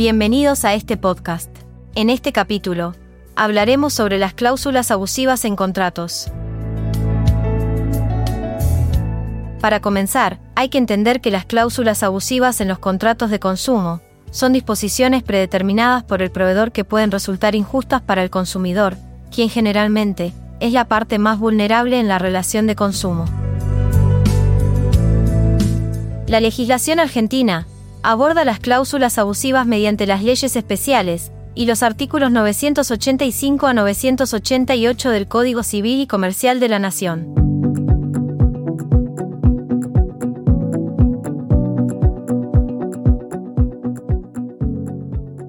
Bienvenidos a este podcast. En este capítulo, hablaremos sobre las cláusulas abusivas en contratos. Para comenzar, hay que entender que las cláusulas abusivas en los contratos de consumo son disposiciones predeterminadas por el proveedor que pueden resultar injustas para el consumidor, quien generalmente es la parte más vulnerable en la relación de consumo. La legislación argentina aborda las cláusulas abusivas mediante las leyes especiales y los artículos 985 a 988 del Código Civil y Comercial de la Nación.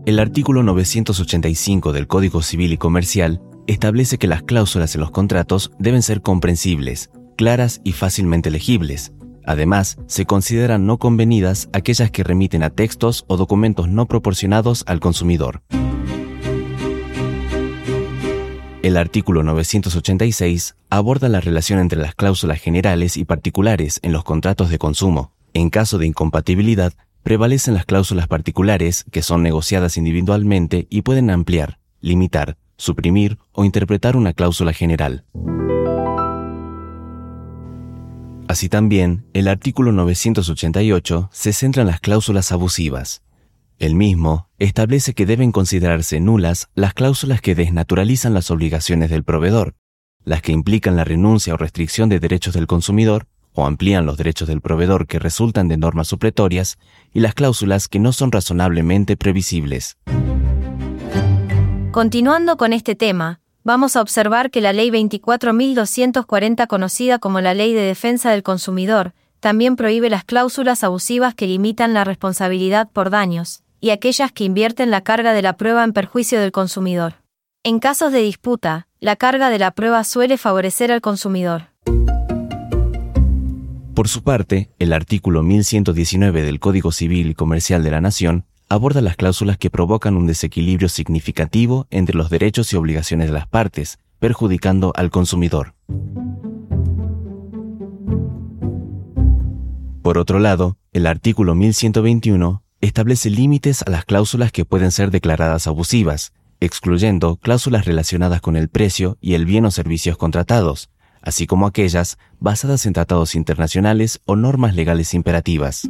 El artículo 985 del Código Civil y Comercial establece que las cláusulas en los contratos deben ser comprensibles, claras y fácilmente legibles, Además, se consideran no convenidas aquellas que remiten a textos o documentos no proporcionados al consumidor. El artículo 986 aborda la relación entre las cláusulas generales y particulares en los contratos de consumo. En caso de incompatibilidad, prevalecen las cláusulas particulares que son negociadas individualmente y pueden ampliar, limitar, suprimir o interpretar una cláusula general. Así también, el artículo 988 se centra en las cláusulas abusivas. El mismo establece que deben considerarse nulas las cláusulas que desnaturalizan las obligaciones del proveedor, las que implican la renuncia o restricción de derechos del consumidor o amplían los derechos del proveedor que resultan de normas supletorias y las cláusulas que no son razonablemente previsibles. Continuando con este tema, vamos a observar que la Ley 24.240, conocida como la Ley de Defensa del Consumidor, también prohíbe las cláusulas abusivas que limitan la responsabilidad por daños, y aquellas que invierten la carga de la prueba en perjuicio del consumidor. En casos de disputa, la carga de la prueba suele favorecer al consumidor. Por su parte, el artículo 1119 del Código Civil y Comercial de la Nación aborda las cláusulas que provocan un desequilibrio significativo entre los derechos y obligaciones de las partes, perjudicando al consumidor. Por otro lado, el artículo 1121 establece límites a las cláusulas que pueden ser declaradas abusivas, excluyendo cláusulas relacionadas con el precio y el bien o servicios contratados, así como aquellas basadas en tratados internacionales o normas legales imperativas.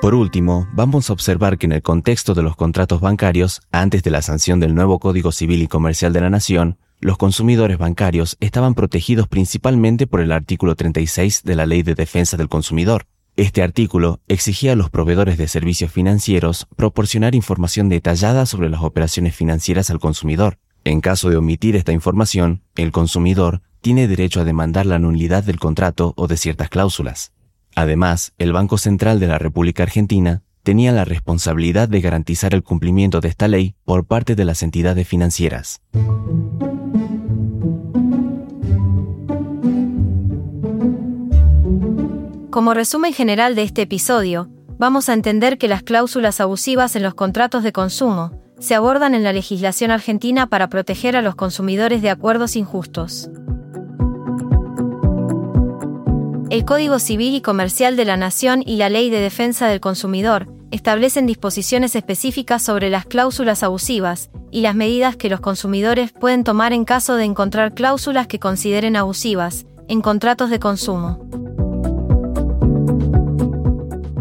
Por último, vamos a observar que en el contexto de los contratos bancarios, antes de la sanción del nuevo Código Civil y Comercial de la Nación, los consumidores bancarios estaban protegidos principalmente por el artículo 36 de la Ley de Defensa del Consumidor. Este artículo exigía a los proveedores de servicios financieros proporcionar información detallada sobre las operaciones financieras al consumidor. En caso de omitir esta información, el consumidor tiene derecho a demandar la nulidad del contrato o de ciertas cláusulas. Además, el Banco Central de la República Argentina tenía la responsabilidad de garantizar el cumplimiento de esta ley por parte de las entidades financieras. Como resumen general de este episodio, vamos a entender que las cláusulas abusivas en los contratos de consumo se abordan en la legislación argentina para proteger a los consumidores de acuerdos injustos. El Código Civil y Comercial de la Nación y la Ley de Defensa del Consumidor establecen disposiciones específicas sobre las cláusulas abusivas y las medidas que los consumidores pueden tomar en caso de encontrar cláusulas que consideren abusivas en contratos de consumo.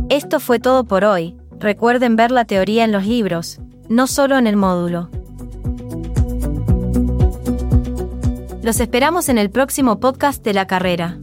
Esto fue todo por hoy. Recuerden ver la teoría en los libros, no solo en el módulo. Los esperamos en el próximo podcast de la carrera.